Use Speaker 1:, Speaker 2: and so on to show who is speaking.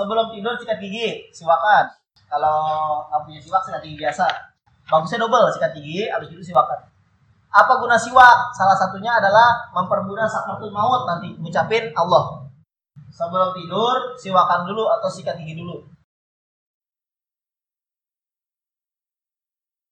Speaker 1: sebelum tidur sikat gigi, siwakan. Kalau nggak punya siwak, sikat gigi biasa. Bagusnya double, sikat gigi, habis itu siwakan. Apa guna siwak? Salah satunya adalah mempermudah sakaratul maut nanti ngucapin Allah. Sebelum tidur, siwakan dulu atau sikat gigi dulu.